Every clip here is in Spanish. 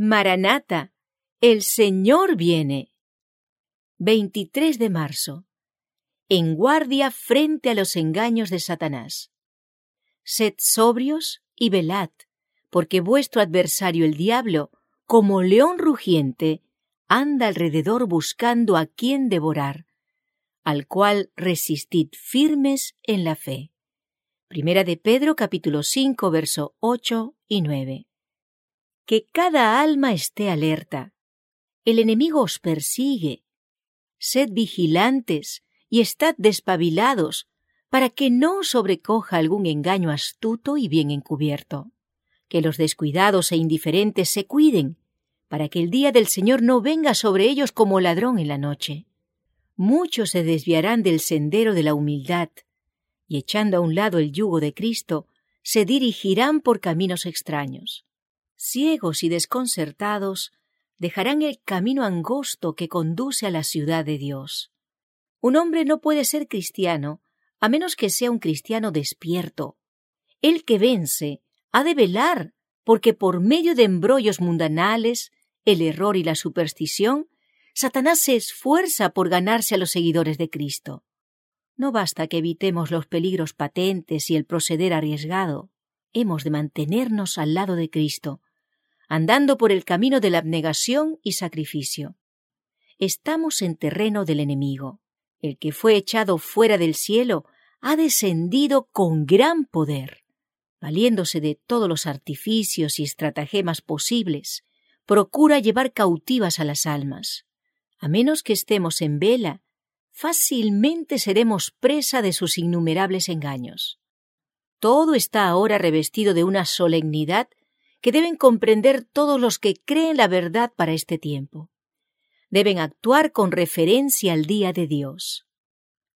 Maranata, el Señor viene. 23 de marzo. En guardia frente a los engaños de Satanás. Sed sobrios y velad, porque vuestro adversario el diablo, como león rugiente, anda alrededor buscando a quien devorar, al cual resistid firmes en la fe. Primera de Pedro capítulo 5 verso 8 y 9. Que cada alma esté alerta. El enemigo os persigue. Sed vigilantes y estad despabilados para que no os sobrecoja algún engaño astuto y bien encubierto. Que los descuidados e indiferentes se cuiden, para que el día del Señor no venga sobre ellos como ladrón en la noche. Muchos se desviarán del sendero de la humildad, y echando a un lado el yugo de Cristo, se dirigirán por caminos extraños. Ciegos y desconcertados, dejarán el camino angosto que conduce a la ciudad de Dios. Un hombre no puede ser cristiano a menos que sea un cristiano despierto. El que vence ha de velar, porque por medio de embrollos mundanales, el error y la superstición, Satanás se esfuerza por ganarse a los seguidores de Cristo. No basta que evitemos los peligros patentes y el proceder arriesgado. Hemos de mantenernos al lado de Cristo, andando por el camino de la abnegación y sacrificio. Estamos en terreno del enemigo. El que fue echado fuera del cielo ha descendido con gran poder. Valiéndose de todos los artificios y estratagemas posibles, procura llevar cautivas a las almas. A menos que estemos en vela, fácilmente seremos presa de sus innumerables engaños. Todo está ahora revestido de una solemnidad que deben comprender todos los que creen la verdad para este tiempo. Deben actuar con referencia al día de Dios.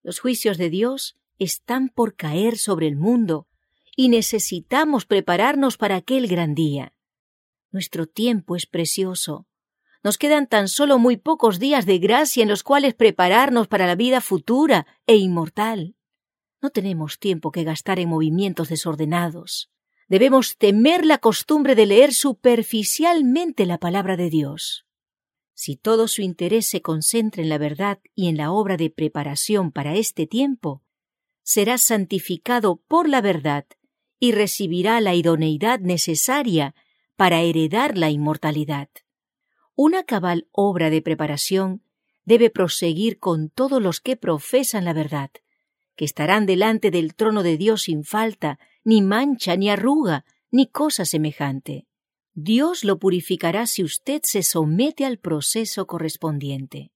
Los juicios de Dios están por caer sobre el mundo y necesitamos prepararnos para aquel gran día. Nuestro tiempo es precioso. Nos quedan tan solo muy pocos días de gracia en los cuales prepararnos para la vida futura e inmortal. No tenemos tiempo que gastar en movimientos desordenados. Debemos temer la costumbre de leer superficialmente la palabra de Dios. Si todo su interés se concentra en la verdad y en la obra de preparación para este tiempo, será santificado por la verdad y recibirá la idoneidad necesaria para heredar la inmortalidad. Una cabal obra de preparación debe proseguir con todos los que profesan la verdad, que estarán delante del trono de Dios sin falta, ni mancha, ni arruga, ni cosa semejante. Dios lo purificará si usted se somete al proceso correspondiente.